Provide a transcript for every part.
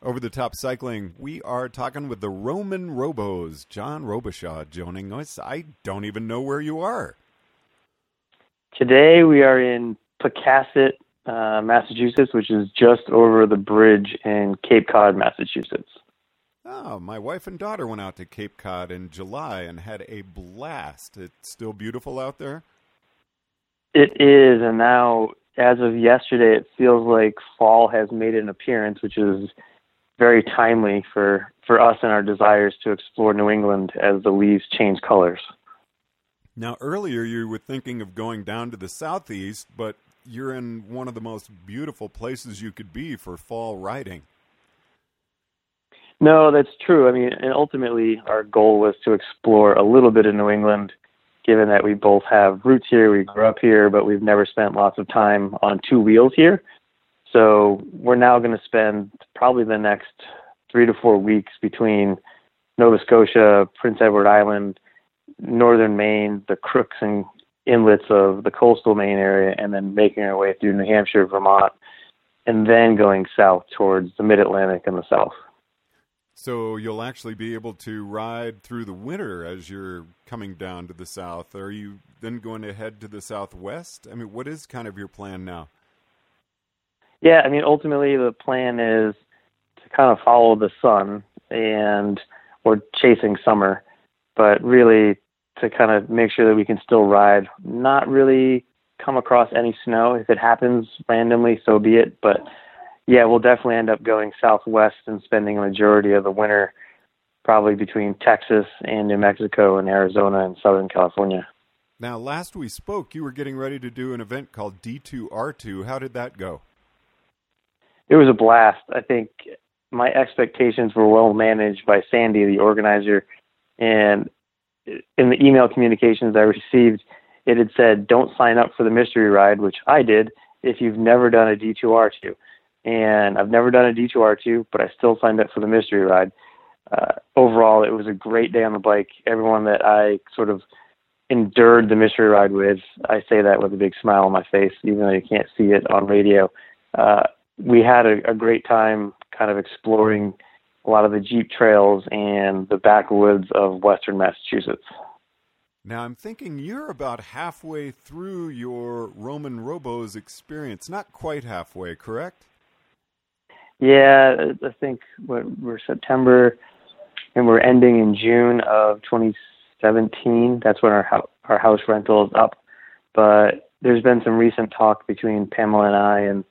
Over the Top Cycling, we are talking with the Roman Robos. John Robichaud joining us. I don't even know where you are. Today we are in Pocasset, uh, Massachusetts, which is just over the bridge in Cape Cod, Massachusetts. Oh, my wife and daughter went out to Cape Cod in July and had a blast. It's still beautiful out there? It is, and now, as of yesterday, it feels like fall has made an appearance, which is very timely for, for us and our desires to explore New England as the leaves change colors. Now, earlier you were thinking of going down to the southeast, but you're in one of the most beautiful places you could be for fall riding. No, that's true. I mean, and ultimately, our goal was to explore a little bit of New England, given that we both have roots here, we grew up here, but we've never spent lots of time on two wheels here. So we're now going to spend probably the next three to four weeks between Nova Scotia, Prince Edward Island, northern Maine, the crooks and inlets of the coastal Maine area, and then making our way through New Hampshire, Vermont, and then going south towards the mid Atlantic and the south. So you'll actually be able to ride through the winter as you're coming down to the south. Are you then going to head to the southwest? I mean, what is kind of your plan now? Yeah, I mean, ultimately the plan is to kind of follow the sun and or chasing summer, but really to kind of make sure that we can still ride, not really come across any snow. If it happens randomly, so be it. But yeah, we'll definitely end up going southwest and spending a majority of the winter probably between Texas and New Mexico and Arizona and Southern California. Now, last we spoke, you were getting ready to do an event called D2R2. How did that go? It was a blast. I think my expectations were well managed by Sandy, the organizer, and in the email communications I received, it had said, "Don't sign up for the mystery ride," which I did. If you've never done a D2R2, and I've never done a D2R2, but I still signed up for the mystery ride. Uh, overall, it was a great day on the bike. Everyone that I sort of endured the mystery ride with, I say that with a big smile on my face, even though you can't see it on radio. Uh, we had a, a great time kind of exploring a lot of the jeep trails and the backwoods of western Massachusetts. Now I'm thinking you're about halfway through your Roman Robos experience, not quite halfway, correct? Yeah, I think we're September and we're ending in June of 2017. That's when our our house rental is up. But there's been some recent talk between Pamela and I and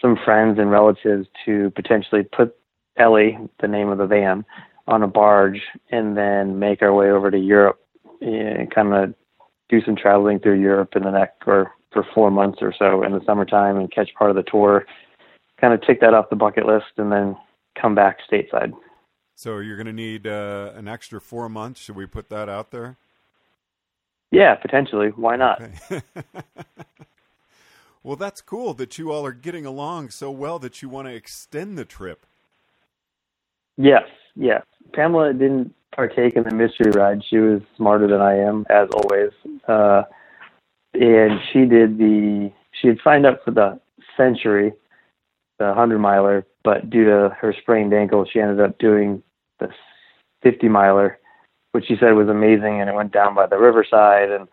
some friends and relatives to potentially put Ellie, the name of the van, on a barge and then make our way over to Europe and kind of do some traveling through Europe in the next or for four months or so in the summertime and catch part of the tour. Kind of tick that off the bucket list and then come back stateside. So you're going to need uh, an extra four months. Should we put that out there? Yeah, potentially. Why not? Okay. Well, that's cool that you all are getting along so well that you want to extend the trip. Yes, yes. Pamela didn't partake in the mystery ride. She was smarter than I am, as always. Uh, and she did the, she had signed up for the century, the 100 miler, but due to her sprained ankle, she ended up doing the 50 miler, which she said was amazing. And it went down by the riverside. And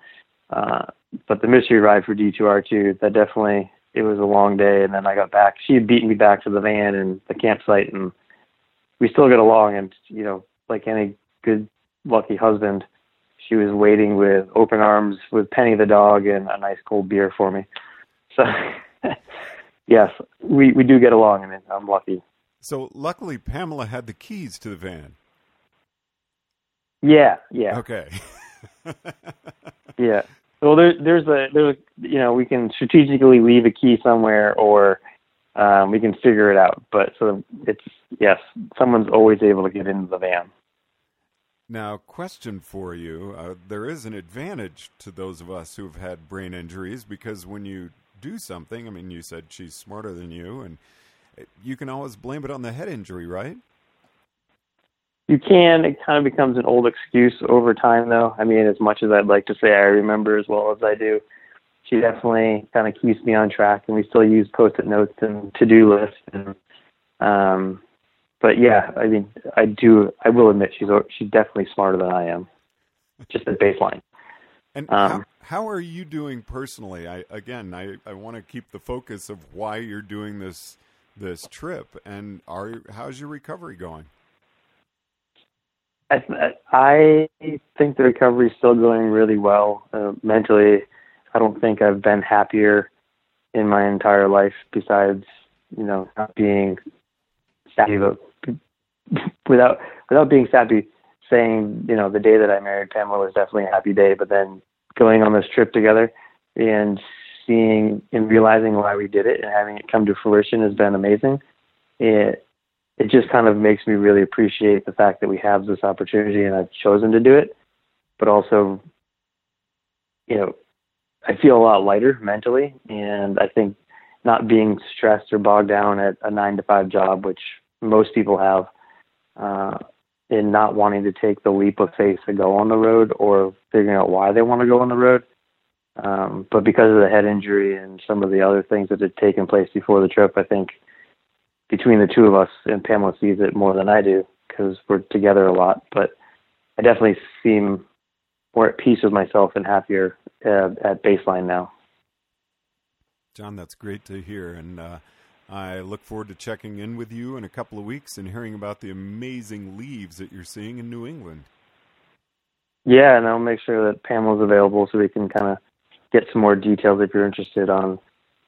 uh, but the mystery ride for D2R2, that definitely it was a long day. And then I got back. She had beaten me back to the van and the campsite, and we still got along. And you know, like any good lucky husband, she was waiting with open arms with Penny the dog and a nice cold beer for me. So yes, we we do get along, and I'm lucky. So luckily, Pamela had the keys to the van. Yeah, yeah. Okay. yeah. Well, there, there's a there's a, you know we can strategically leave a key somewhere, or um, we can figure it out. But so it's yes, someone's always able to get into the van. Now, question for you: uh, There is an advantage to those of us who've had brain injuries because when you do something, I mean, you said she's smarter than you, and you can always blame it on the head injury, right? You can. It kind of becomes an old excuse over time, though. I mean, as much as I'd like to say I remember as well as I do, she definitely kind of keeps me on track, and we still use post-it notes and to-do lists. And, um, but yeah, I mean, I do. I will admit she's she's definitely smarter than I am. Just at baseline. And um, how, how are you doing personally? I again, I, I want to keep the focus of why you're doing this this trip, and are how's your recovery going? I, I think the recovery is still going really well. Uh, mentally, I don't think I've been happier in my entire life. Besides, you know, not being sappy, but without without being sappy, saying you know the day that I married Pamela was definitely a happy day. But then going on this trip together and seeing and realizing why we did it and having it come to fruition has been amazing. It it just kind of makes me really appreciate the fact that we have this opportunity and I've chosen to do it. But also, you know, I feel a lot lighter mentally, and I think not being stressed or bogged down at a nine to five job, which most people have, uh, in not wanting to take the leap of faith to go on the road or figuring out why they want to go on the road. Um, but because of the head injury and some of the other things that had taken place before the trip, I think between the two of us, and Pamela sees it more than I do because we're together a lot. But I definitely seem more at peace with myself and happier uh, at baseline now. John, that's great to hear, and uh, I look forward to checking in with you in a couple of weeks and hearing about the amazing leaves that you're seeing in New England. Yeah, and I'll make sure that Pamela's available so we can kind of get some more details if you're interested on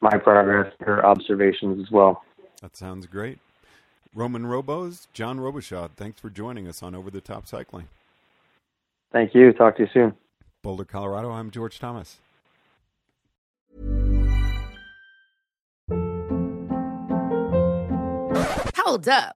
my progress, her observations as well. That sounds great. Roman Robos, John Robichaud, thanks for joining us on Over the Top Cycling. Thank you. Talk to you soon. Boulder, Colorado, I'm George Thomas. Hold up.